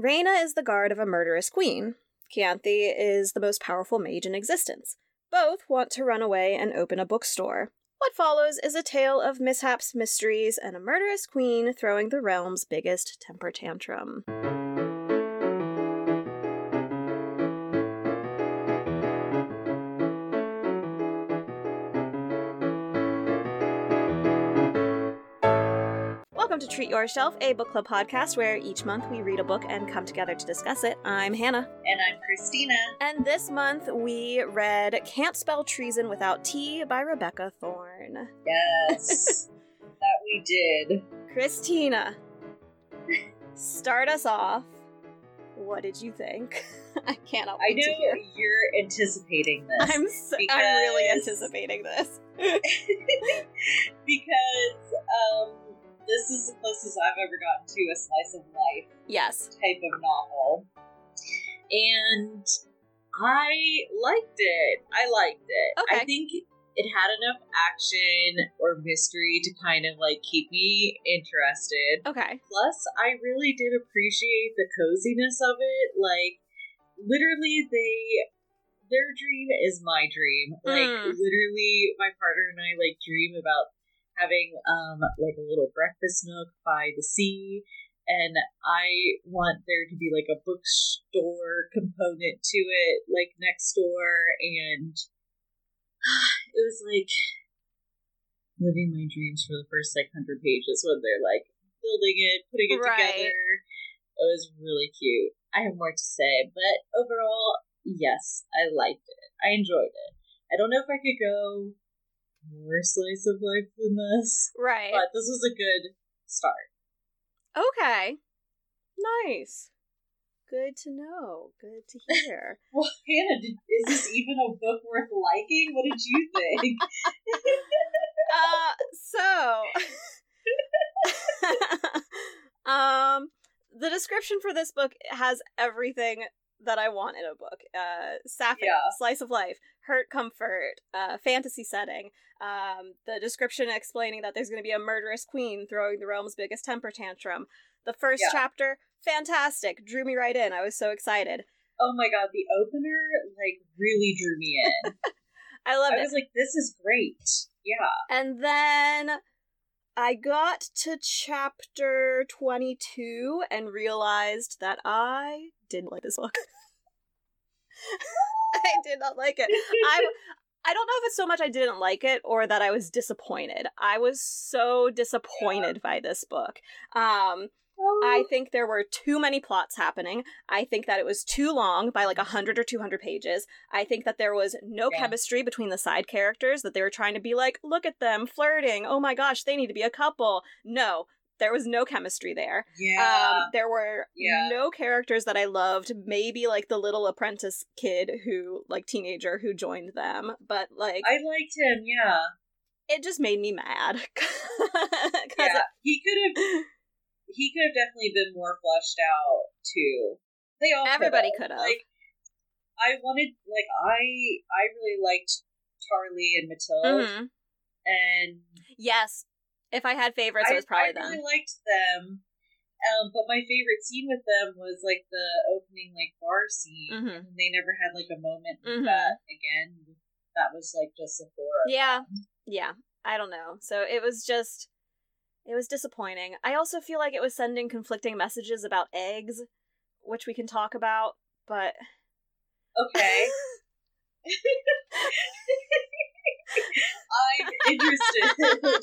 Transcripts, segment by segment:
Reyna is the guard of a murderous queen. Kianthe is the most powerful mage in existence. Both want to run away and open a bookstore. What follows is a tale of mishaps, mysteries, and a murderous queen throwing the realm's biggest temper tantrum. Welcome to Treat Your Shelf, a book club podcast where each month we read a book and come together to discuss it. I'm Hannah. And I'm Christina. And this month we read Can't Spell Treason Without Tea by Rebecca Thorne. Yes, that we did. Christina, start us off. What did you think? I can't. I know you're anticipating this. I'm so, because... I'm really anticipating this because um, this is the closest I've ever gotten to a slice of life. Yes. Type of novel. And I liked it. I liked it. Okay. I think it had enough action or mystery to kind of like keep me interested. Okay. Plus, I really did appreciate the coziness of it. Like, literally, they. Their dream is my dream. Like, Mm. literally, my partner and I, like, dream about having um like a little breakfast nook by the sea and I want there to be like a bookstore component to it like next door and it was like living my dreams for the first like 100 pages when they're like building it putting it Right. together. It was really cute. I have more to say but overall yes I liked it. I enjoyed it. I don't know if I could go more slice of life than this, Right. but this was a good start. okay. Nice. Good to know. Good to hear. Well, Hannah, did, is this even a book worth liking? What did you think? uh, so um the description for this book has everything that I want in a book. Uh sapphic, Yeah. slice of life, hurt comfort, uh fantasy setting. Um the description explaining that there's going to be a murderous queen throwing the realm's biggest temper tantrum. The first Yeah. chapter, fantastic, drew me right in. I was so excited. oh my god, the opener like really drew me in. I loved I it. I was like, this is great. Yeah. And then I got to chapter 22 and realized that I didn't like this book. I did not like it. I I don't know if it's so much I didn't like it or that I was disappointed. I was so disappointed by this book. Um I think there were too many plots happening. I think that it was too long by like 100 or 200 pages. I think that there was no Yeah. chemistry between the side characters, that they were trying to be like, look at them flirting. Oh my gosh, they need to be a couple. No, there was no chemistry there. yeah. Um, there were Yeah. no characters that I loved. Maybe like the little apprentice kid who, like, teenager who joined them. But like, I liked him. Yeah. it just made me mad. Yeah. He could have. He could have definitely been more fleshed out too. They all. Everybody could've. could've. Like, I wanted. Like, I. I really liked Tarly and Matilda, Mhm. and Yes. If I had favorites, I, it was probably them. I really liked them. Um, but my favorite scene with them was like the opening like bar scene, Mhm. and they never had like a moment Mhm. that again. That was like just a four. Yeah. them. Yeah. I don't know. So it was just it was disappointing. I also feel like it was sending conflicting messages about eggs, which we can talk about, but Okay. I'm interested.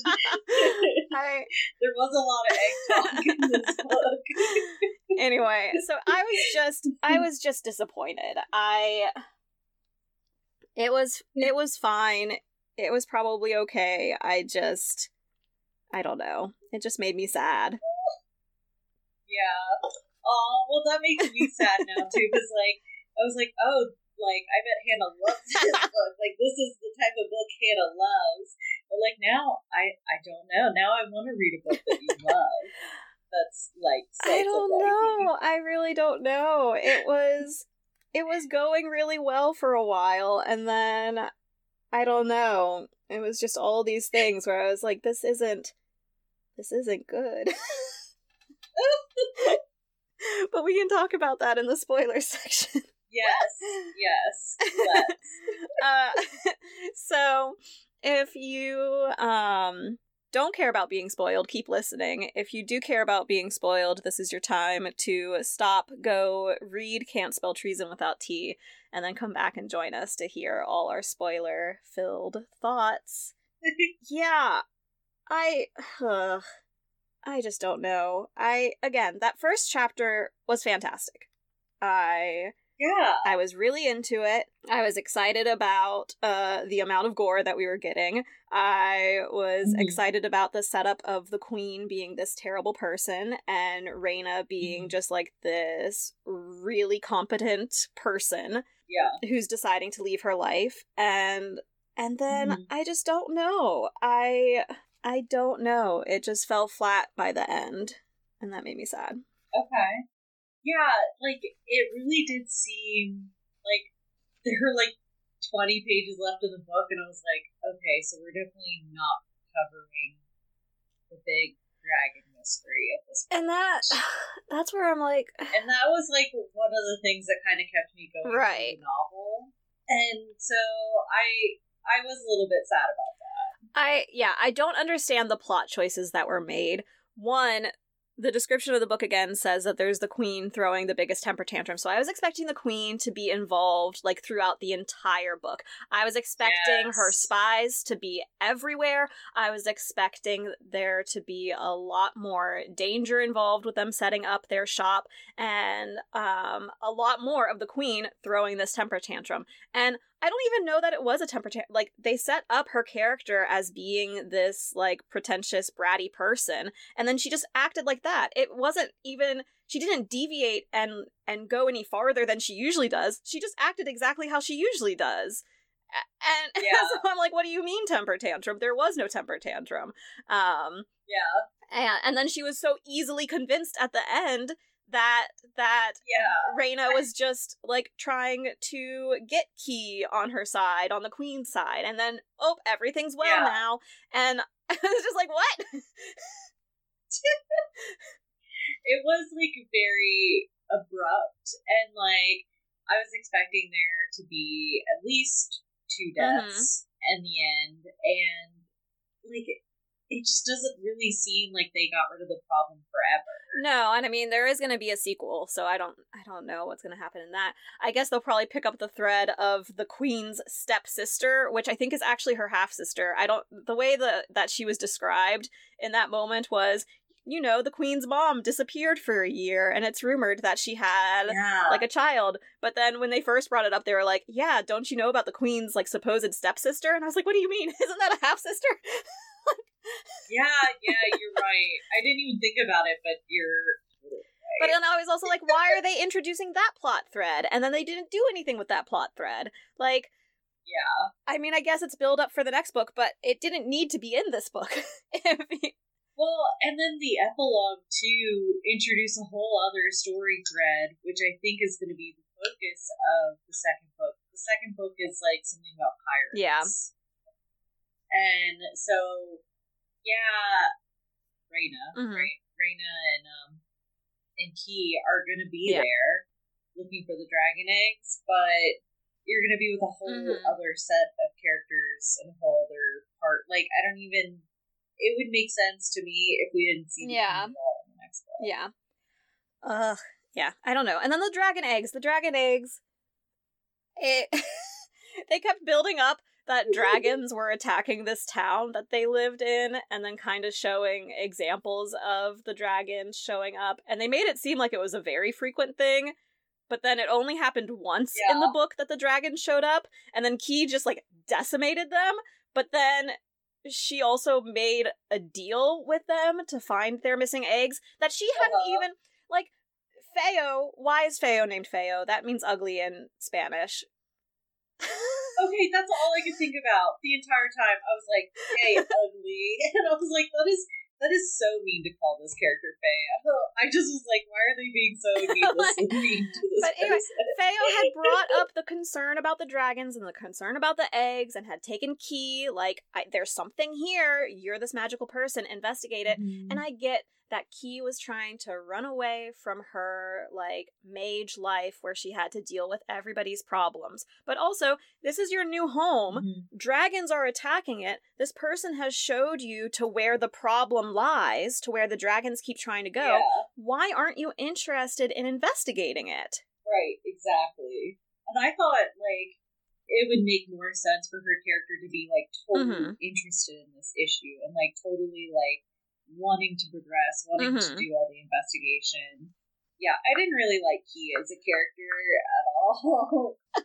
I there was a lot of egg talk in this book. anyway, so I was just I was just disappointed. I it was it was fine. It was probably okay. I just I don't know. It just made me sad. Yeah. Oh, well, that makes me sad now too, because like I was like, oh, like I bet Hannah loves this book. Like this is the type of book Hannah loves. But like now, I I don't know. Now I want to read a book that you love. That's like I don't know. I really don't know. It was it was going really well for a while and then I don't know. It was just all these things where I was like this isn't this isn't good. but we can talk about that in the spoiler section. Yes, yes. Uh, so if you um don't care about being spoiled, keep listening. If you do care about being spoiled, this is your time to stop, go read Can't Spell Treason Without Tea, and then come back and join us to hear all our spoiler filled thoughts. yeah, I. Uh, I just don't know. I, again, that first chapter was fantastic. I yeah. I was really into it. I was excited about uh, the amount of gore that we were getting. I was mm-hmm. excited about the setup of the queen being this terrible person and Reyna being mm-hmm. just like this really competent person. Yeah. Who's deciding to leave her life and and then mm-hmm. I just don't know. I I don't know. It just fell flat by the end and that made me sad. Okay yeah, like it really did seem like there were like 20 pages left in the book, and I was like, okay, so we're definitely not covering the big dragon mystery at this point. And that that's where I'm like And that was like one of the things that kind of kept me going right. the novel. And so I I was a little bit sad about that. I yeah, I don't understand the plot choices that were made. One, the description of the book again says that there's the queen throwing the biggest temper tantrum. So I was expecting the queen to be involved like throughout the entire book. I was expecting yes. her spies to be everywhere. I was expecting there to be a lot more danger involved with them setting up their shop and um a lot more of the queen throwing this temper tantrum. And I don't even know that it was a temper tantrum. Like they set up her character as being this like pretentious bratty person, and then she just acted like that. It wasn't even she didn't deviate and and go any farther than she usually does. She just acted exactly how she usually does. And, yeah. so I'm like, what do you mean temper tantrum? There was no temper tantrum. Um, yeah. And, and then she was so easily convinced at the end that that yeah. Reyna was just like trying to get Key on her side, on the queen's side, and then oh, everything's well yeah. now, and I was just like, what? it was like very abrupt, and like I was expecting there to be at least two mm-hmm. deaths mm-hmm. in the end, and like it just doesn't really seem like they got rid of the problem forever. No, and I mean there is going to be a sequel, so I don't I don't know what's going to happen in that. I guess they'll probably pick up the thread of the queen's stepsister, which I think is actually her half sister. I don't the way the that she was described in that moment was you know, the queen's mom disappeared for a year, and it's rumored that she had yeah. like a child. But then when they first brought it up, they were like, "Yeah, don't you know about the queen's like supposed stepsister?" And I was like, "What do you mean? Isn't that a half sister?" yeah, yeah, you're right. I didn't even think about it, but you're right. But then I was also like, why are they introducing that plot thread? And then they didn't do anything with that plot thread. Like, yeah. I mean, I guess it's build up for the next book, but it didn't need to be in this book. well, and then the epilogue to introduce a whole other story thread, which I think is going to be the focus of the second book. The second book is like something about pirates. Yeah. And so, yeah, Reyna, mm-hmm. right? Reyna and um and Key are going to be yeah. there looking for the dragon eggs, but you're going to be with a whole mm-hmm. other set of characters and a whole other part. Like, I don't even. It would make sense to me if we didn't see yeah. in the next book. Yeah. Ugh. Yeah. I don't know. And then the dragon eggs. The dragon eggs. It. they kept building up that dragons were attacking this town that they lived in and then kind of showing examples of the dragons showing up and they made it seem like it was a very frequent thing but then it only happened once yeah. in the book that the dragons showed up and then key just like decimated them but then she also made a deal with them to find their missing eggs that she hadn't uh-huh. even like Feo, why is Feo named Feo? That means ugly in Spanish. okay, that's all I could think about the entire time. I was like, "Hey, ugly," and I was like, "That is that is so mean to call this character Feo." I just was like, "Why are they being so needlessly mean to this?" But anyway, Feo had brought up the concern about the dragons and the concern about the eggs, and had taken Key like, "There's something here. You're this magical person. Investigate it." Mm-hmm. And I get that Key was trying to run away from her like mage life where she had to deal with everybody's problems. But also, this is your new home. Mhm. Dragons are attacking it. This person has showed you to where the problem lies, to where the dragons keep trying to go. Yeah, Why aren't you interested in investigating it? right, exactly. And I thought like it would make more sense for her character to be like totally Mhm. interested in this issue and like totally like wanting to progress, wanting to Mhm. do all the investigation. Yeah, I didn't really like Key as a character at all.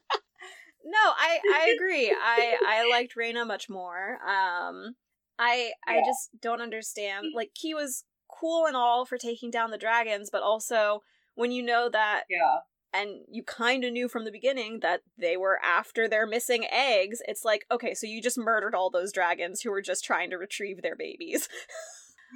No, I I agree. I I liked Reyna much more. Um I I Yeah. just don't understand. Like Key was cool and all for taking down the dragons, but also when you know that yeah. and you kind of knew from the beginning that they were after their missing eggs, it's like, okay, so you just murdered all those dragons who were just trying to retrieve their babies.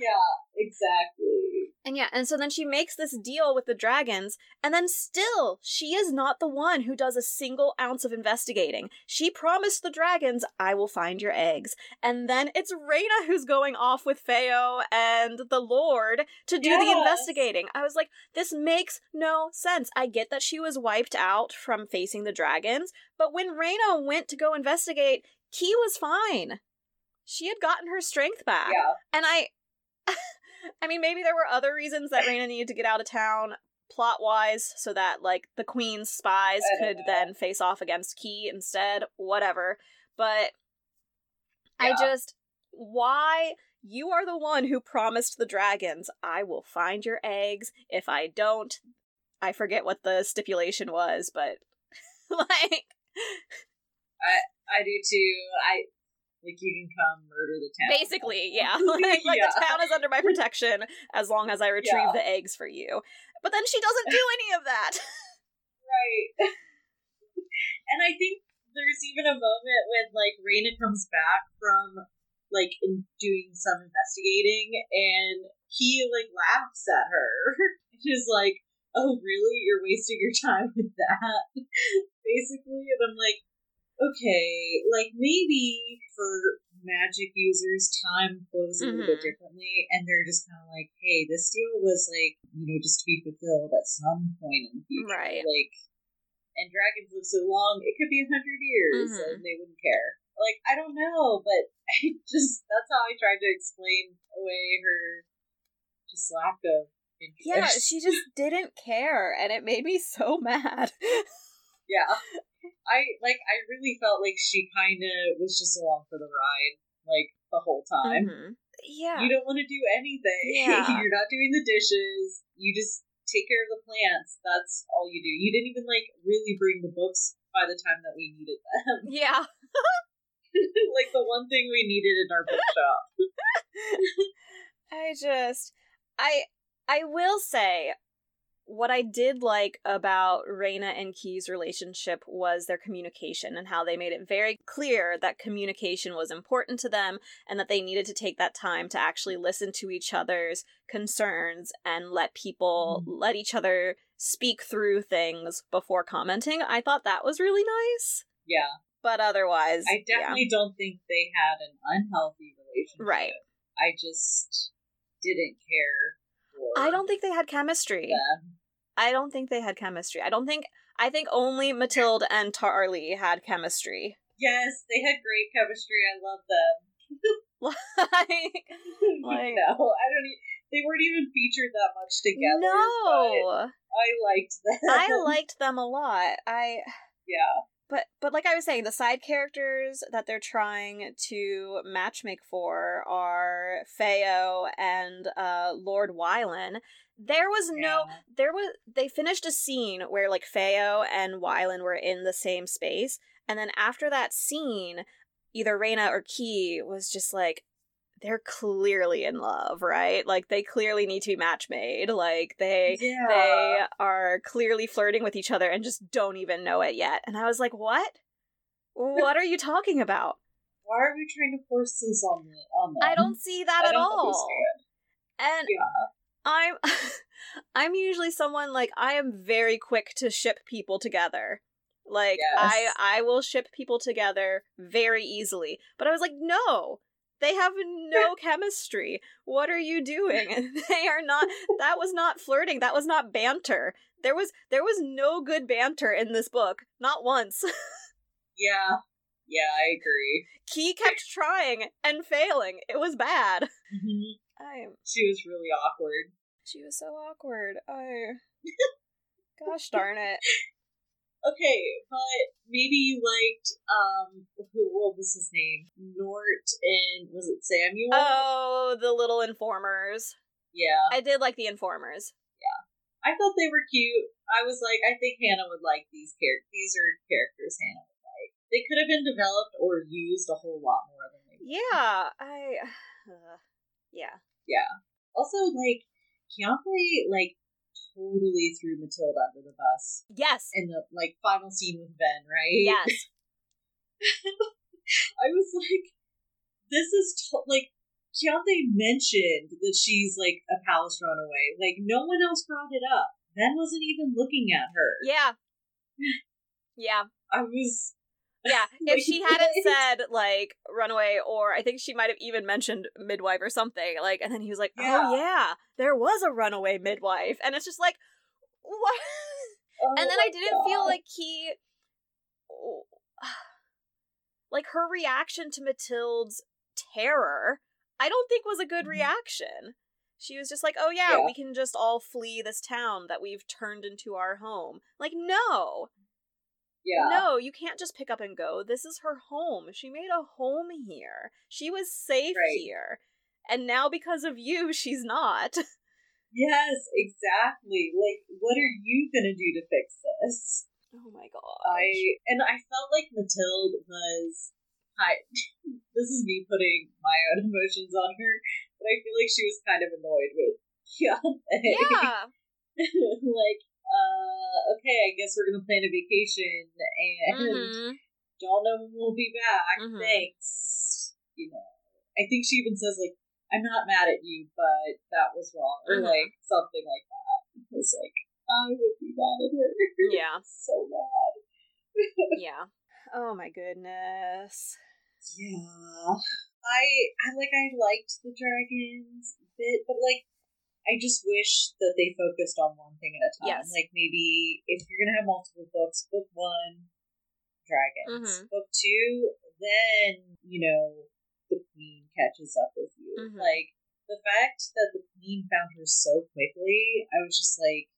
Yeah, exactly. And yeah, and so then she makes this deal with the dragons, and then still, she is not the one who does a single ounce of investigating. She promised the dragons, I will find your eggs. And then it's Reyna who's going off with Feo and the Lord to do the investigating. I was like, this makes no sense. I get that she was wiped out from facing the dragons, but when Reyna went to go investigate, Key was fine. She had gotten her strength back. Yeah. And I I mean maybe there were other reasons that Reyna needed to get out of town plot wise so that like the queen's spies could know. then face off against Key instead, whatever. But I just why you are the one who promised the dragons I will find your eggs. If I don't, I forget what the stipulation was, but like I I do too. I like you can come murder the town. Basically, yeah. like, like Yeah. the town is under my protection as long as I retrieve Yeah. the eggs for you. But then she doesn't do any of that. Right. and I think there's even a moment when like Reyna comes back from like in doing some investigating and he like laughs at her. She's like, Oh really? You're wasting your time with that? Basically. And I'm like, okay, like maybe for magic users, time flows a little bit Mhm. differently, and they're just kind of like, hey, this deal was like, you know, just to be fulfilled at some point in the future. Right. Like, and dragons live so long, it could be a hundred years, Mhm. and they wouldn't care. Like, I don't know, but I just, that's how I tried to explain away her just lack of interest. yeah, she just didn't care, and it made me so mad. Yeah. I like I really felt like she kind of was just along for the ride like the whole time. Mhm. Yeah. You don't want to do anything. Yeah. You're not doing the dishes. You just take care of the plants. That's all you do. You didn't even like really bring the books by the time that we needed them. yeah. like the one thing we needed in our bookshop. I just I I will say what I did like about Reyna and Key's relationship was their communication and how they made it very clear that communication was important to them and that they needed to take that time to actually listen to each other's concerns and let people mm-hmm. let each other speak through things before commenting. I thought that was really nice. Yeah. But otherwise, I yeah. definitely don't think they had an unhealthy relationship. Right. I just didn't care I don't think they had chemistry. them. I don't think they had chemistry. I don't think I think only Matilda and Tarly had chemistry. Yes, they had great chemistry. I love them. like Like- no, I don't. E- they weren't even featured that much together. no. I liked them. I liked them a lot. I Yeah, but but like I was saying, the side characters that they're trying to matchmake for are Feo and uh Lord Wylan. There was no Yeah. there was they finished a scene where like Feo and Wylan were in the same space, and then after that scene, either Reyna or Key was just like they're clearly in love, right? Like they clearly need to be match made. Like they yeah. they are clearly flirting with each other and just don't even know it yet. And I was like, "What? What are you talking about? Why are we trying to force this on me? on them? I don't see that I at all." understand. And Yeah, I'm I'm usually someone like I am very quick to ship people together. Like I I will ship people together very easily. But I was like, "No. They have no chemistry. What are you doing? They are not that was not flirting. That was not banter. There was there was no good banter in this book. Not once. yeah. Yeah, I agree. Key kept trying and failing. It was bad. Mm-hmm. I She was really awkward. she was so awkward. I gosh darn it. Okay, but maybe you liked um who what was his name? Nort and was it Samuel? Oh, the little informers. yeah. I did like the informers. Yeah. I thought they were cute. I was like, I think Hannah would like these characters. These are characters Hannah would like. They could have been developed or used a whole lot more than they. were. Yeah, I. Uh, yeah. Also, like Keontae, like totally threw Matilda under the bus Yes. in the like final scene with Ben, right? Yes. I was like, this is to- like Keontae mentioned that she's like a palace runaway. Like no one else brought it up. Ben wasn't even looking at her. Yeah. Yeah. I was Yeah. If she hadn't said like runaway or I think she might have even mentioned midwife or something, like and then he was like, Yeah. Oh yeah, there was a runaway midwife. And it's just like what oh and then I didn't feel like he like her reaction to Matilda's terror, I don't think was a good Mhm. reaction. She was just like, "Oh yeah, Yeah. we can just all flee this town that we've turned into our home." Like, no. Yeah. No, you can't just pick up and go. This is her home. She made a home here. She was safe Right. here. And now because of you, she's not. Yes, exactly. Like, what are you gonna do to fix this? Oh my god. I and I felt like Matilda was. I. this is me putting my own emotions on her, but I feel like she was kind of annoyed with. Yeah. like, uh, okay, I guess we're gonna plan a vacation and Mhm. don't know when we'll be back. Mhm. Thanks. You know, I think she even says like, "I'm not mad at you, but that was wrong," or Mhm. like something like that. It's like I would be mad at her. Yeah. so bad. Yeah. Oh my goodness. Yeah, I I like I liked the dragons bit, but like I just wish that they focused on one thing at a time. Yes. Like maybe if you're gonna have multiple books, book one, dragons. Mhm. Book two, then you know the queen catches up with you. Mhm. Like the fact that the queen found her so quickly, I was just like,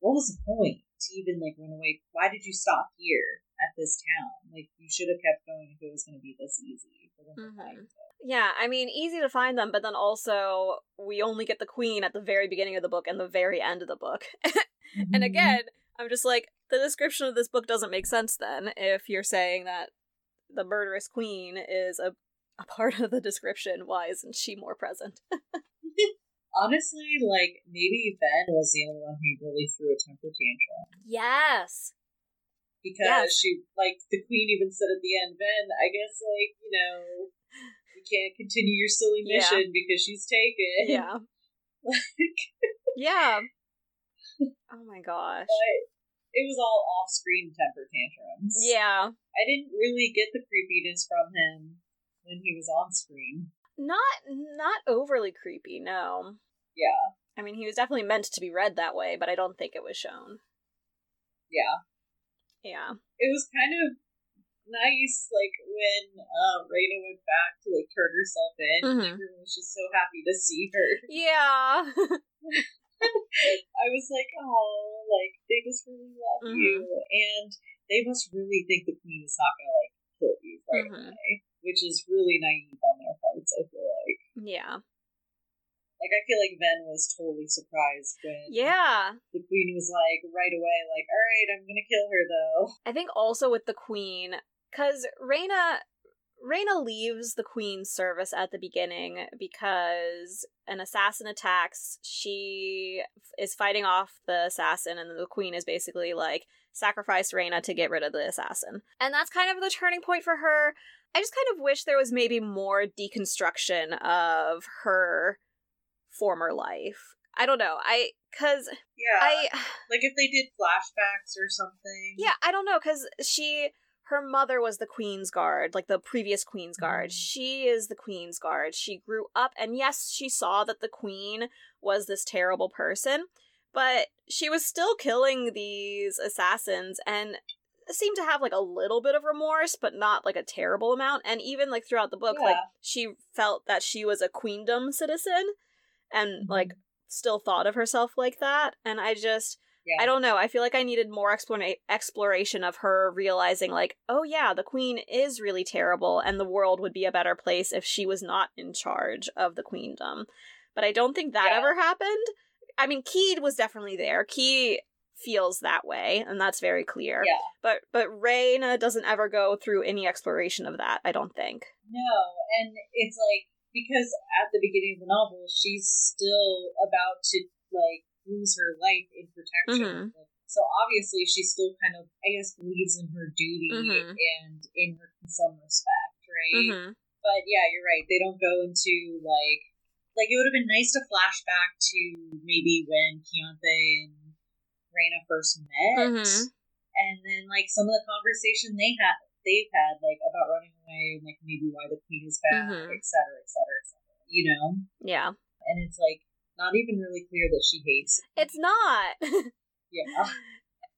what was the point to even like run away? Why did you stop here at this town? Like you should have kept going if it was going to be this easy for them Mhm. to find it. Yeah, I mean, easy to find them, but then also we only get the queen at the very beginning of the book and the very end of the book. Mm-hmm. and again, I'm just like, the description of this book doesn't make sense then if you're saying that the murderous queen is a, a part of the description. Why isn't she more present? honestly, like maybe Ben was the only one who really threw a temper tantrum yes. Because Yes. she like the queen even said at the end, Ben, I guess like you know. You can't continue your silly Yeah. mission because she's taken. Yeah. Like, Yeah. Oh my gosh. but it was all off-screen temper tantrums. Yeah. I didn't really get the creepiness from him when he was on screen. Not not overly creepy, no. Yeah, I mean, he was definitely meant to be read that way, but I don't think it was shown. yeah. Yeah. It was kind of nice, like when uh, Reyna went back to like turn herself in. Mhm. Everyone was just so happy to see her. Yeah. I was like, oh, like they just really love Mhm. you, and they must really think the queen is not gonna like kill you right Mhm. away, which is really naive on their parts. I feel like. yeah. Like I feel like Ben was totally surprised when Yeah. the queen was like right away, like, all right, I'm gonna kill her though. I think also with the queen, because Reyna, Reyna leaves the queen's service at the beginning because an assassin attacks. She is fighting off the assassin, and the queen is basically like sacrifice Reyna to get rid of the assassin. And that's kind of the turning point for her. I just kind of wish there was maybe more deconstruction of her former life. I don't know. I cuz Yeah, I like if they did flashbacks or something. yeah, I don't know cuz she her mother was the Queen's Guard, like the previous Queen's Guard. Mm. She is the Queen's Guard. She grew up, and yes, she saw that the Queen was this terrible person, but she was still killing these assassins and seemed to have like a little bit of remorse, but not like a terrible amount. And even like throughout the book, like she felt that she was a queendom citizen and Mhm. like still thought of herself like that. And I just, Yeah. I don't know. I feel like I needed more explana- exploration of her realizing, like, oh yeah, the queen is really terrible, and the world would be a better place if she was not in charge of the queendom. But I don't think that Yeah. ever happened. I mean, Keed was definitely there. Key feels that way, and that's very clear. Yeah. But but Reyna doesn't ever go through any exploration of that. I don't think. No, and it's like because at the beginning of the novel, she's still about to like lose her life in protection. Like, So obviously, she still kind of, I guess, believes in her duty Mhm. and in her in some respect, right? hmm But yeah, you're right. They don't go into like, like it would have been nice to flash back to maybe when Keontae and Reyna first met, Mhm. and then like some of the conversation they had, they've had like about running away and like maybe why the queen is back, Mhm. et cetera, et cetera, et cetera. You know, Yeah, and it's like not even really clear that she hates. it's not. Yeah.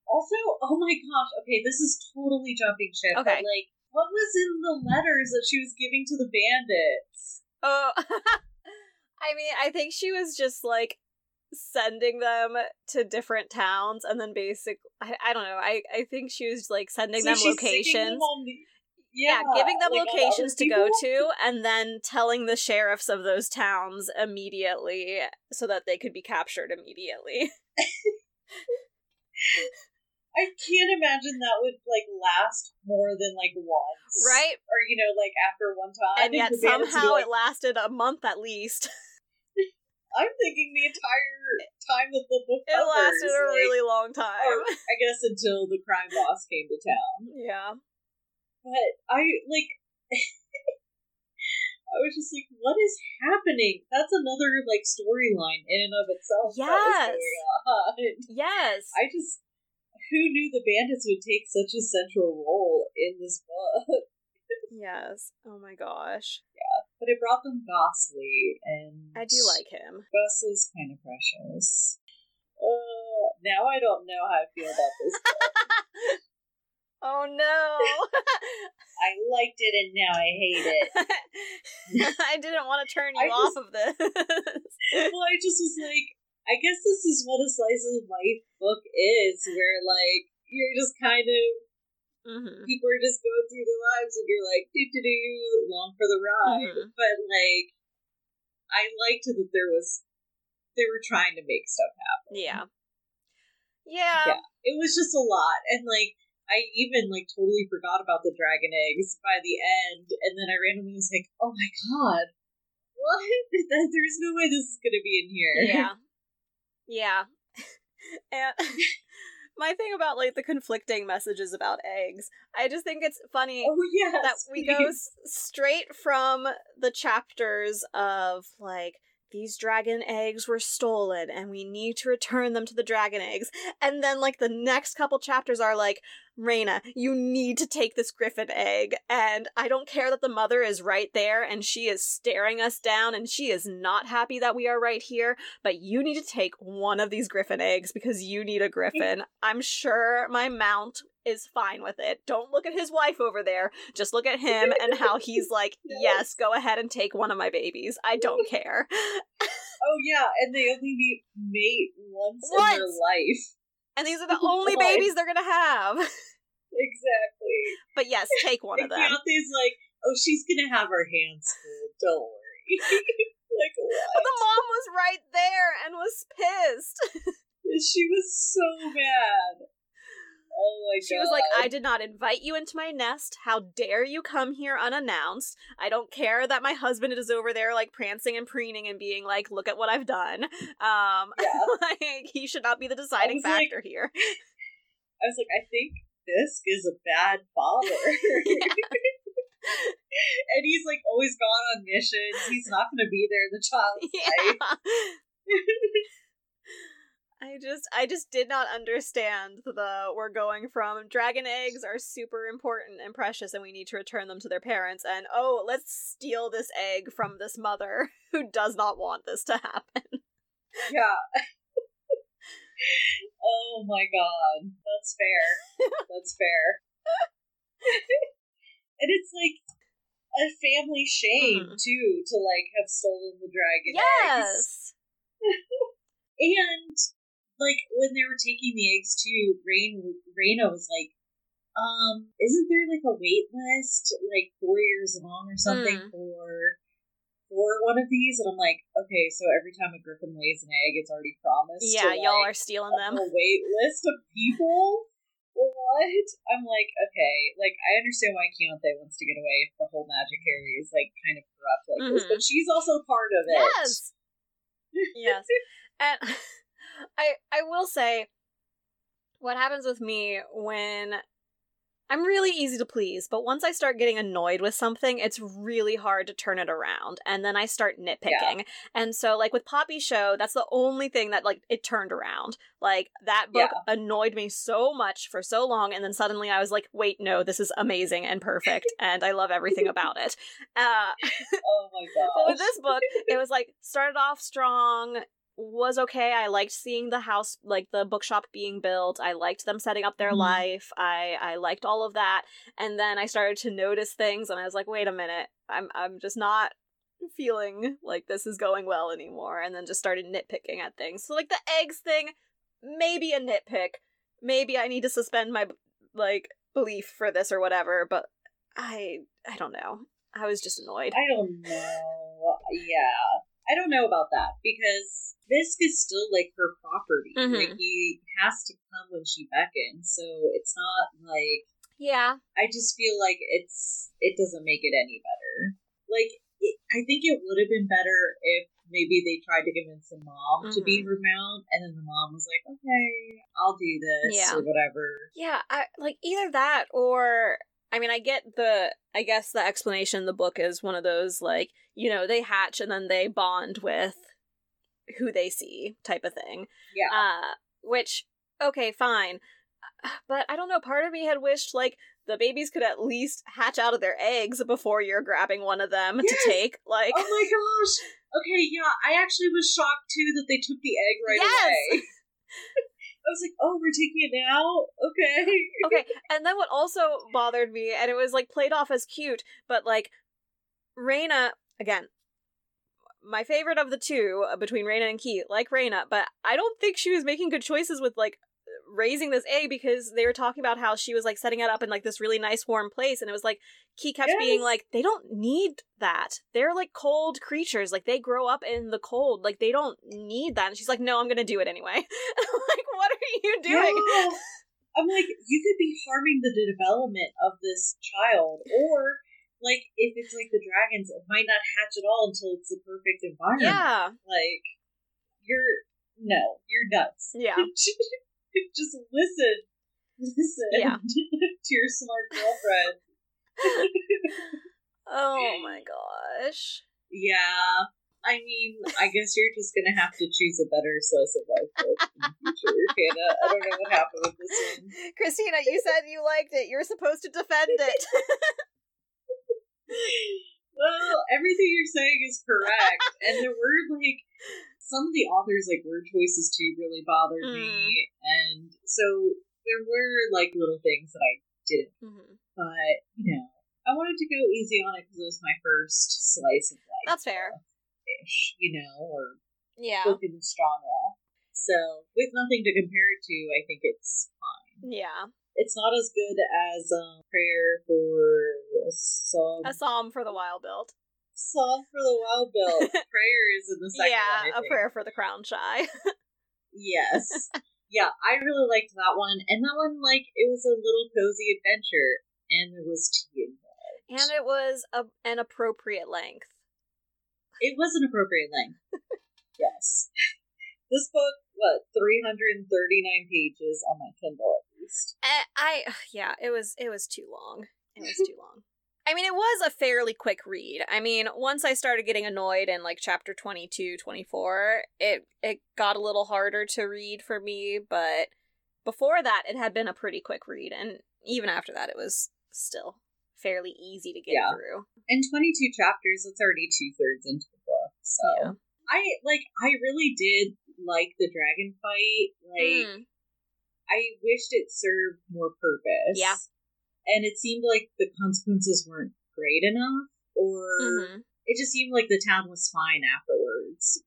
Also, oh my gosh. Okay, this is totally jumping ship. Okay. But like, what was in the letters that she was giving to the bandits? Oh, I mean, I think she was just like sending them to different towns, and then basic. I, I don't know. I I think she was like sending So them locations. them the- yeah, yeah, giving them like locations to go to, and then telling the sheriffs of those towns immediately so that they could be captured immediately. I can't imagine that would like last more than like once, Right? Or you know, like after one time, and yet the bandits would be somehow like, it lasted a month at least. I'm thinking the entire time that the book It covers, lasted a like, really long time. or I guess until the crime boss came to town. yeah. But I like I was just like, what is happening? That's another like storyline in and of itself. Yes. Yes. I just who knew the bandits would take such a central role in this book? yes. Oh my gosh. But it brought them Gosley, and I do like him. Gosley's kind of precious. Uh, now I don't know how I feel about this. oh no. I liked it, and now I hate it. I didn't want to turn you I off just- of this. well, I just was like, I guess this is what a slice of life book is, where like you're just kind of hmm people are just going through their lives, and you're like, do do do, long for the ride. Mhm. But like, I liked that there was they were trying to make stuff happen. Yeah. Yeah. Yeah. It was just a lot, and like. I even like totally forgot about the dragon eggs by the end, and then I randomly was like, "Oh my god, what? There's no way this is gonna be in here." Yeah. Yeah. and my thing about like the conflicting messages about eggs, I just think it's funny Oh yes. that we go s- straight from the chapters of like these dragon eggs were stolen and we need to return them to the dragon eggs and then like the next couple chapters are like Reyna, you need to take this griffin egg and I don't care that the mother is right there and she is staring us down and she is not happy that we are right here but you need to take one of these griffin eggs because you need a griffin. I'm sure my mount is fine with it. Don't look at his wife over there. Just look at him and how he's like, Yes. go ahead and take one of my babies. I don't care. Oh yeah, and they only meet mate once, in their life. And these are the only babies they're gonna have. Exactly. But yes, take one of them. Kathy's like, "Oh, she's gonna have her hands full. Don't worry." like But what? the mom was right there and was pissed. She was so mad. Oh my god. She was like, I did not invite you into my nest. How dare you come here unannounced? I don't care that my husband is over there like prancing and preening and being like, look at what I've done. Um Yeah. like he should not be the deciding was like- factor here. I was like, I think Fisk is a bad father. and he's like always gone on missions. He's not gonna be there in the child's life. I just I just did not understand the we're going from dragon eggs are super important and precious and we need to return them to their parents and oh let's steal this egg from this mother who does not want this to happen. Yeah. oh my god. That's fair. That's fair. and it's like a family shame mm. too to like have stolen the dragon eggs. yes. and like when they were taking the eggs too, Rain Reyna was like, um, isn't there like a wait list like four years long or something mm. for for one of these? And I'm like, okay, so every time a griffin lays an egg, it's already promised. Yeah, to, y'all like, are stealing them. A wait list of people what? I'm like, okay, like I understand why Keontae wants to get away if the whole magic area is like kind of corrupt like mm-hmm. this, but she's also part of it. Yes. yes. And I I will say what happens with me when I'm really easy to please, but once I start getting annoyed with something, it's really hard to turn it around. And then I start nitpicking. Yeah. And so like with Poppy Show, that's the only thing that like it turned around. Like that book yeah. annoyed me so much for so long and then suddenly I was like, "Wait, no, this is amazing and perfect and I love everything about it." Uh Oh my god. but with this book, it was like started off strong, was okay. I liked seeing the house, like the bookshop being built. I liked them setting up their mm. life. I I liked all of that. And then I started to notice things, and I was like, wait a minute, I'm I'm just not feeling like this is going well anymore. And then just started nitpicking at things. So like the eggs thing, maybe a nitpick. Maybe I need to suspend my like belief for this or whatever. But I I don't know. I was just annoyed. I don't know. Yeah. I don't know about that because Fisk is still like her property. Mm-hmm. Like he has to come when she beckons, so it's not like yeah. I just feel like it's it doesn't make it any better. Like it, I think it would have been better if maybe they tried to convince the mom mm-hmm. to be mm-hmm. her mount, and then the mom was like, "Okay, I'll do this," yeah. or whatever. Yeah, I like either that or I mean, I get the, I guess the explanation in the book is one of those, like, you know, they hatch and then they bond with who they see type of thing. Yeah. Uh, which okay, fine. But I don't know, part of me had wished like the babies could at least hatch out of their eggs before you're grabbing one of them yes! to take. Like Oh my gosh. Okay, yeah, I actually was shocked too that they took the egg right yes! away. I was like, oh, we're taking it now? Okay. okay. And then what also bothered me, and it was like played off as cute, but like Reyna, again, my favorite of the two uh, between Reyna and Key, like Reyna, but I don't think she was making good choices with like raising this egg because they were talking about how she was like setting it up in like this really nice warm place and it was like Key kept yes. being like they don't need that. They're like cold creatures. Like they grow up in the cold. Like they don't need that. And she's like, "No, I'm going to do it anyway." like what are you doing? Yeah. I'm like, you could be harming the development of this child or like if it's like the dragons, it might not hatch at all until it's the perfect environment. Yeah. Like you're no, you're nuts. Yeah. Just listen. Listen yeah. to your smart girlfriend. oh my gosh. Yeah. I mean, I guess you're just gonna have to choose a better slice of life book in the future, Hannah. I don't know what happened with this one. Christina, you said you liked it. You're supposed to defend it well, everything you're saying is correct. and there were like some of the authors like word choices too really bothered mm. me. And so there were like little things that I didn't. Mm-hmm. But, you know, I wanted to go easy on it because it was my first slice of life. That's fair. Ish, you know, or yeah. book in this genre. So with nothing to compare it to, I think it's fine. Yeah. It's not as good as um, Prayer for a Psalm. A Psalm for the Wild-Built. Psalm for the Wild-Built. prayer is in the second yeah, one, a prayer for the crown shy. yes. Yeah, I really liked that one. And that one, like, it was a little cozy adventure. And there was tea involved. And it was a, an appropriate length. It was an appropriate length. yes. This book, what, 339 pages on my Kindle at least. I, eh, I yeah, it was it was too long. It was too long. I mean, it was a fairly quick read. I mean, once I started getting annoyed in like chapter 22, 24, it it got a little harder to read for me, but before that it had been a pretty quick read and even after that it was still fairly easy to get yeah. through. In 22 chapters, it's already two-thirds into the book. So, yeah. I like I really did like the dragon fight. Like mm. I wished it served more purpose. Yeah and it seemed like the consequences weren't great enough, or mm-hmm. it just seemed like the town was fine afterwards.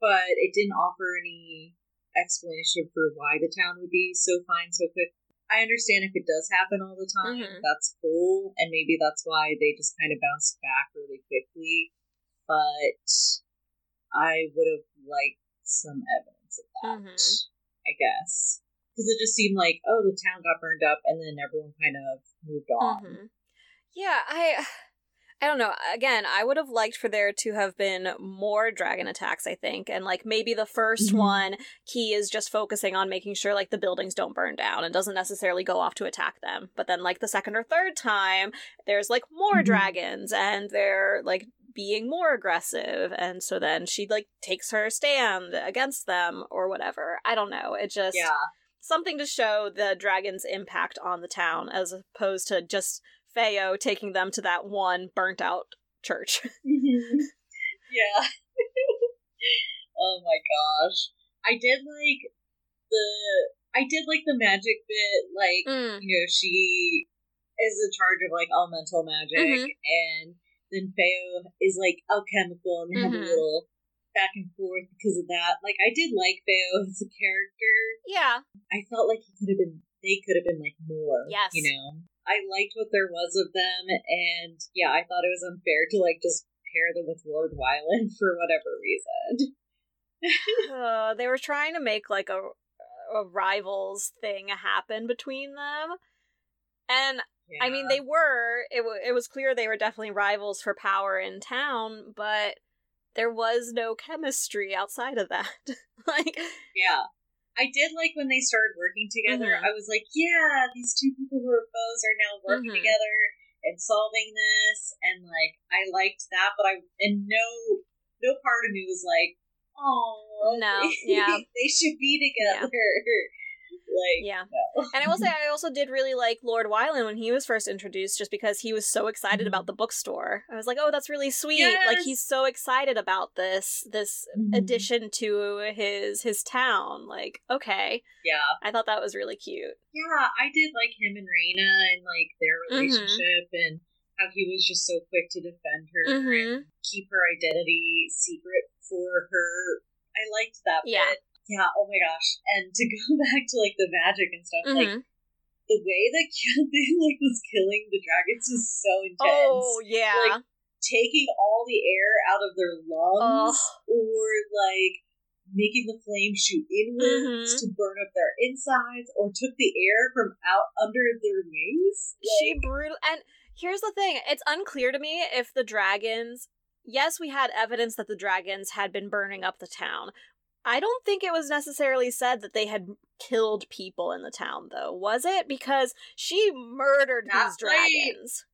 But it didn't offer any explanation for why the town would be so fine so quick. I understand if it does happen all the time, mm-hmm. that's cool, and maybe that's why they just kind of bounced back really quickly. But I would have liked some evidence of that, mm-hmm. I guess because it just seemed like oh the town got burned up and then everyone kind of moved on mm-hmm. yeah i i don't know again i would have liked for there to have been more dragon attacks i think and like maybe the 1st mm-hmm. one key is just focusing on making sure like the buildings don't burn down and doesn't necessarily go off to attack them but then like the second or third time there's like more mm-hmm. dragons and they're like being more aggressive and so then she like takes her stand against them or whatever i don't know it just yeah something to show the dragon's impact on the town as opposed to just Feo taking them to that one burnt out church. Mm-hmm. yeah. oh my gosh. I did like the I did like the magic bit, like mm. you know, she is in charge of like elemental magic mm-hmm. and then Feo is like alchemical and they mm-hmm. have a little back and forth because of that. Like I did like Feo as a character. Yeah. I felt like he could have been they could have been like more. Yes. You know. I liked what there was of them and yeah, I thought it was unfair to like just pair them with Lord Wylan for whatever reason. uh, they were trying to make like a a rivals thing happen between them. And yeah. I mean, they were. It, w- it was clear they were definitely rivals for power in town, but there was no chemistry outside of that. like Yeah. I did like when they started working together. Mm-hmm. I was like, yeah, these two people who are foes are now working mm-hmm. together and solving this and like I liked that, but I and no no part of me was like, oh no, yeah. they should be together. Yeah. Like, yeah. No. and I will say, I also did really like Lord Wylan when he was first introduced, just because he was so excited mm-hmm. about the bookstore. I was like, oh, that's really sweet. Yes. Like he's so excited about this this mm-hmm. addition to his his town. Like, okay, yeah, I thought that was really cute. Yeah, I did like him and Reyna and like their mm-hmm. relationship mm-hmm. and how he was just so quick to defend her mm-hmm. and keep her identity secret for her. I liked that yeah. bit. Yeah, oh my gosh. And to go back to like the magic and stuff, mm-hmm. like the way that Kianthe like was killing the dragons was so intense. Oh yeah. Like taking all the air out of their lungs oh. or like making the flame shoot inwards mm-hmm. to burn up their insides or took the air from out under their wings. Like, she brutal and here's the thing, it's unclear to me if the dragons Yes, we had evidence that the dragons had been burning up the town, I don't think it was necessarily said that they had killed people in the town, though, was it? Because she murdered that these dragons.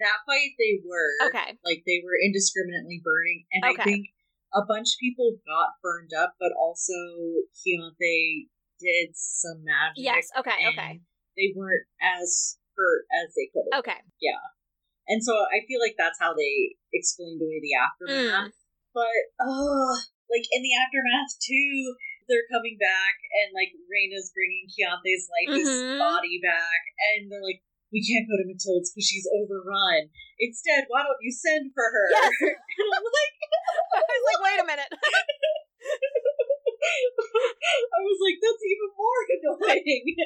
Fight, that fight, they were. Okay. Like, they were indiscriminately burning. And okay. I think a bunch of people got burned up, but also Kianthe did some magic. Yes, okay, okay. They weren't as hurt as they could have. Okay. Yeah. And so I feel like that's how they explained away the aftermath. Mm. But, oh, like in the aftermath too, they're coming back and like Reyna's bringing Kianthe's like mm-hmm. body back, and they're like, we can't go to Matilda's because she's overrun. Instead, why don't you send for her? Yes. and I'm like, I was like, wait a minute. I was like, that's even more annoying.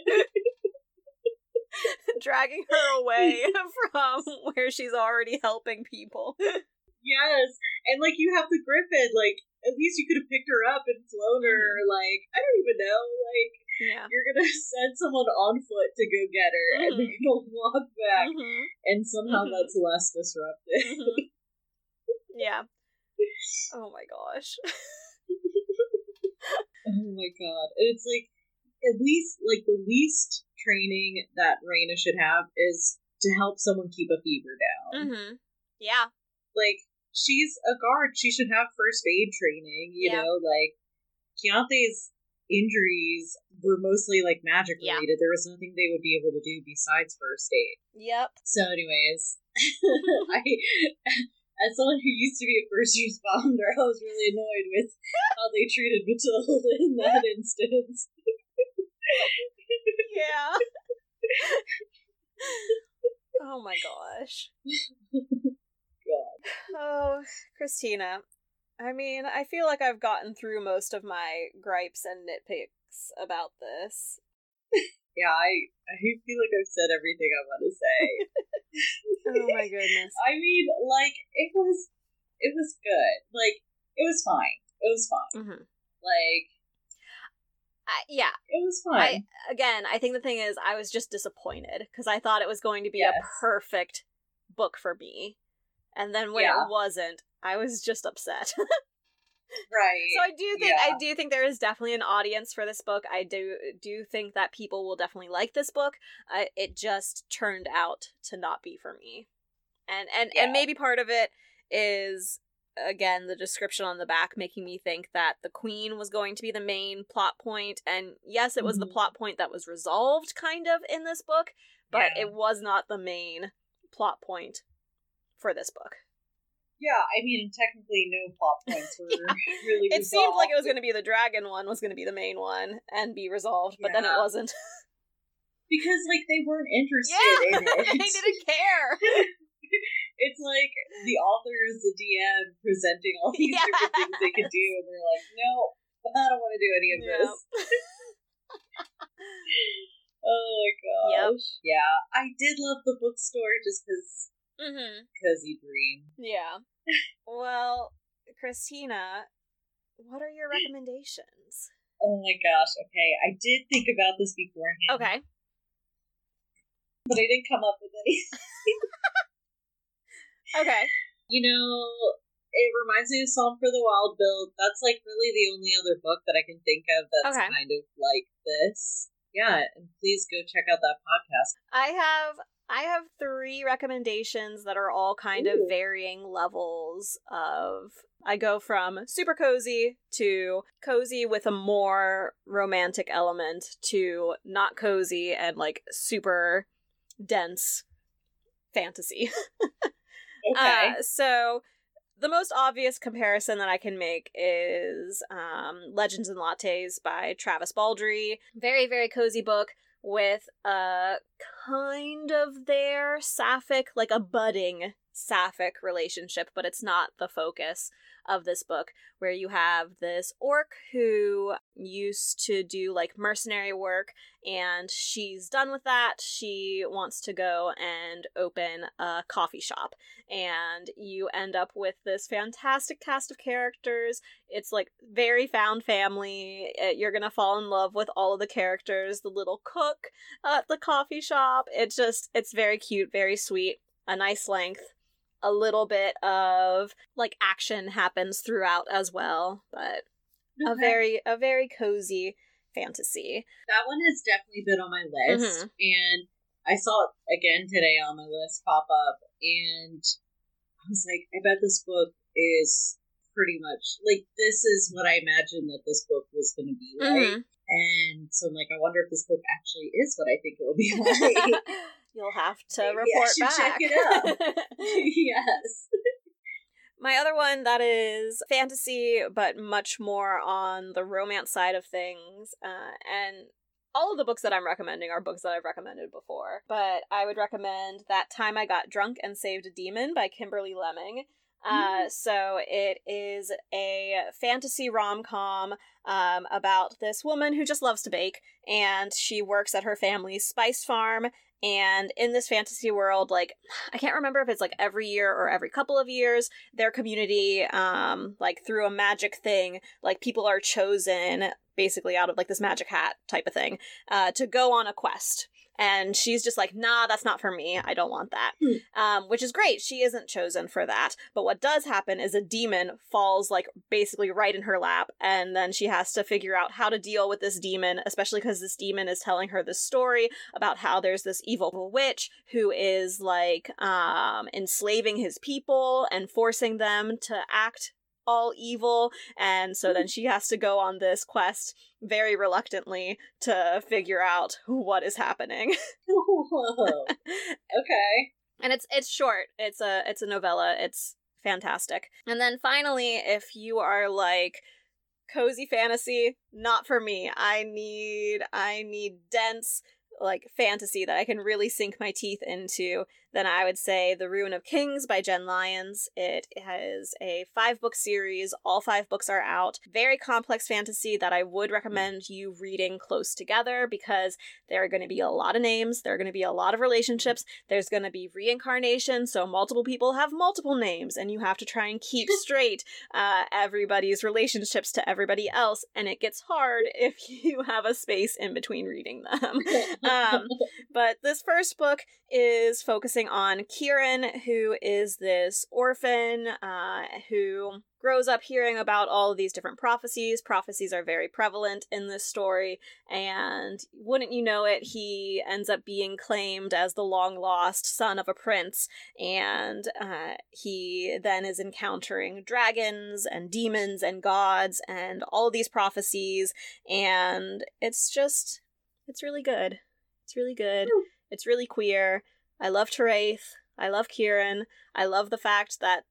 Dragging her away from where she's already helping people. Yes, and like you have the Griffin, like at least you could have picked her up and flown her. Mm-hmm. Like I don't even know, like yeah. you're gonna send someone on foot to go get her, mm-hmm. and they're gonna walk back, mm-hmm. and somehow mm-hmm. that's less disruptive. Mm-hmm. yeah. Oh my gosh. oh my god, and it's like at least like the least training that Reyna should have is to help someone keep a fever down. Mm-hmm. Yeah. Like she's a guard, she should have first aid training. You Yeah. know, like Kianthe's injuries were mostly like magic Yeah. related. There was nothing they would be able to do besides first aid. Yep. So, anyways, I, as someone who used to be a first responder, I was really annoyed with how they treated Matilda in that instance. Yeah. oh my gosh. God. Oh, Christina. I mean, I feel like I've gotten through most of my gripes and nitpicks about this. Yeah, I, I feel like I've said everything I want to say. Oh my goodness. I mean, like it was, it was good. Like it was fine. It was fine. hmm Like I, yeah. it was I fine. again, I think the thing is, I was just disappointed because I thought it was going to be Yes. a perfect book for me, and then when Yeah. it wasn't, I was just upset. right. So I do think I do think there is definitely an audience for this book. I do do think that people will definitely like this book. Uh, it just turned out to not be for me, and and Yeah. and maybe part of it is again the description on the back making me think that the queen was going to be the main plot point and yes it was the Mhm. plot point that was resolved kind of in this book but Yeah. it was not the main plot point for this book yeah, I mean, technically, no plot points were really. it seemed like it was going to be the dragon one was going to be the main one and be resolved, but then it wasn't. because like they weren't interested yeah, in it. they didn't care. it's like the author is the DM presenting all these Yes. different things they could do, and they're like, "No, I don't want to do any of Yep. this." oh my gosh! Yeah, I did love the bookstore just because hmm cozy dream. Yeah. Well, Christina, what are your recommendations? Oh my gosh! Okay, I did think about this beforehand. Okay. but I didn't come up with anything. Okay. You know, it reminds me of Psalm for the Wild-Built. That's like really the only other book that I can think of that's Okay. kind of like this. Yeah, and please go check out that podcast. I have I have three recommendations that are all kind of varying levels of I go from super cozy to cozy with a more romantic element to not cozy and like super dense fantasy. Okay. Uh, so the most obvious comparison that I can make is um, Legends and Lattes by Travis Baldree. Very, very cozy book with a kind of their sapphic, like a budding sapphic relationship, but it's not the focus of this book, where you have this orc who used to do like mercenary work and she's done with that. She wants to go and open a coffee shop and you end up with this fantastic cast of characters. It's like very found family. Uh, You're gonna fall in love with all of the characters. The little cook at the coffee shop. It's just it's very cute, very sweet, a nice length. A little bit of like action happens throughout as well, but a very a very cozy fantasy. that one has definitely been on my list, Mhm. and I saw it again today on my list pop up, and I was like, I bet this book is pretty much like this is what I imagined that this book was going to be like. Mhm. And so I'm like, I wonder if this book actually is what I think it will be like. You'll have to Maybe report back. check it out. yes. My other one that is fantasy, but much more on the romance side of things. Uh, and all of the books that I'm recommending are books that I've recommended before. But I would recommend That Time I Got Drunk and Saved a Demon by Kimberly Lemming. Uh, so it is a fantasy rom com um, about this woman who just loves to bake, and she works at her family's spice farm. And in this fantasy world, like I can't remember if it's like every year or every couple of years, their community, um, like through a magic thing, like people are chosen basically out of like this magic hat type of thing, uh, to go on a quest. And she's just like, nah, that's not for me. I don't want that. Hmm. Um, which is great. She isn't chosen for that. But what does happen is a demon falls like basically right in her lap, and then she has to figure out how to deal with this demon, especially because this demon is telling her this story about how there's this evil witch who is like um enslaving his people and forcing them to act all evil and so then she has to go on this quest very reluctantly to figure out what is happening. Okay. and it's it's short. It's a it's a novella. It's fantastic. And then finally if you are like cozy fantasy? Not for me. I need i need dense like fantasy that I can really sink my teeth into, then I would say The Ruin of Kings by Jenn Lyons. It has a five book series. All five books are out. Very complex fantasy that I would recommend you reading close together because there are going to be a lot of names, there are going to be a lot of relationships, there's going to be reincarnation, so multiple people have multiple names, and you have to try and keep straight uh, everybody's relationships to everybody else, and it gets hard if you have a space in between reading them. um, but this first book is focusing on Kihrin, who is this orphan uh, who grows up hearing about all of these different prophecies. Prophecies are very prevalent in this story, and wouldn't you know it, he ends up being claimed as the long lost son of a prince, and uh, he then is encountering dragons and demons and gods and all of these prophecies, and it's just, it's really good. It's really good. It's really queer. I love Teraith. I love Kihrin. I love the fact that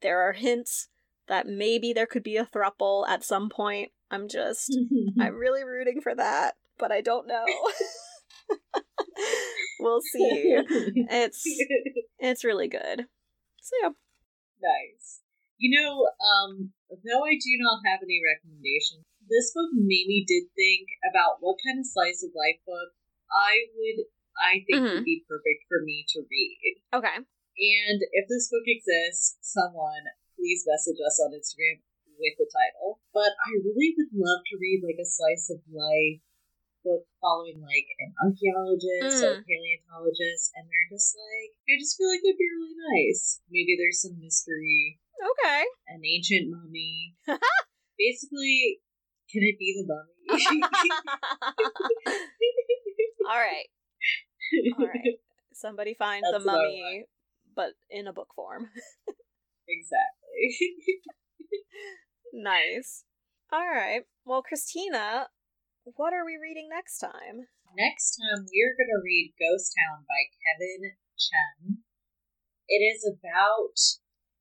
there are hints that maybe there could be a thruple at some point. I'm just, I'm really rooting for that, but I don't know. we'll see. It's, it's really good. So yeah. nice. You know, um, though I do not have any recommendations, this book made me did think about what kind of slice of life book I would, I think Mhm. would be perfect for me to read. Okay. And if this book exists, someone please message us on Instagram with the title. But I really would love to read like a slice of life book following like an archaeologist or Mm. paleontologist, and they're just like, I just feel like it'd be really nice. Maybe there's some mystery, Okay. an ancient mummy. Basically, can it be the mummy? All right. All right. Somebody find That's the mummy, but in a book form. exactly. nice. All right. Well, Christina, what are we reading next time? Next time, we are going to read Ghost Town by Kevin Chen. It is about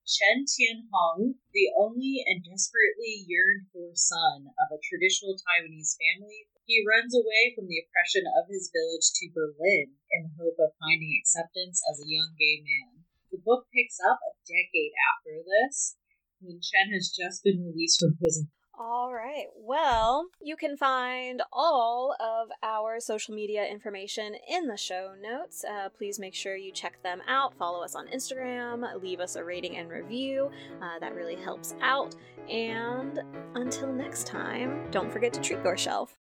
Chen Tianhong, the only and desperately yearned for son of a traditional Taiwanese family. He runs away from the oppression of his village to Berlin in the hope of finding acceptance as a young gay man. The book picks up a decade after this, when Chen has just been released from prison. All right. Well, you can find all of our social media information in the show notes. Uh, please make sure you check them out. Follow us on Instagram. Leave us a rating and review. Uh, that really helps out. And until next time, don't forget to treat yourself.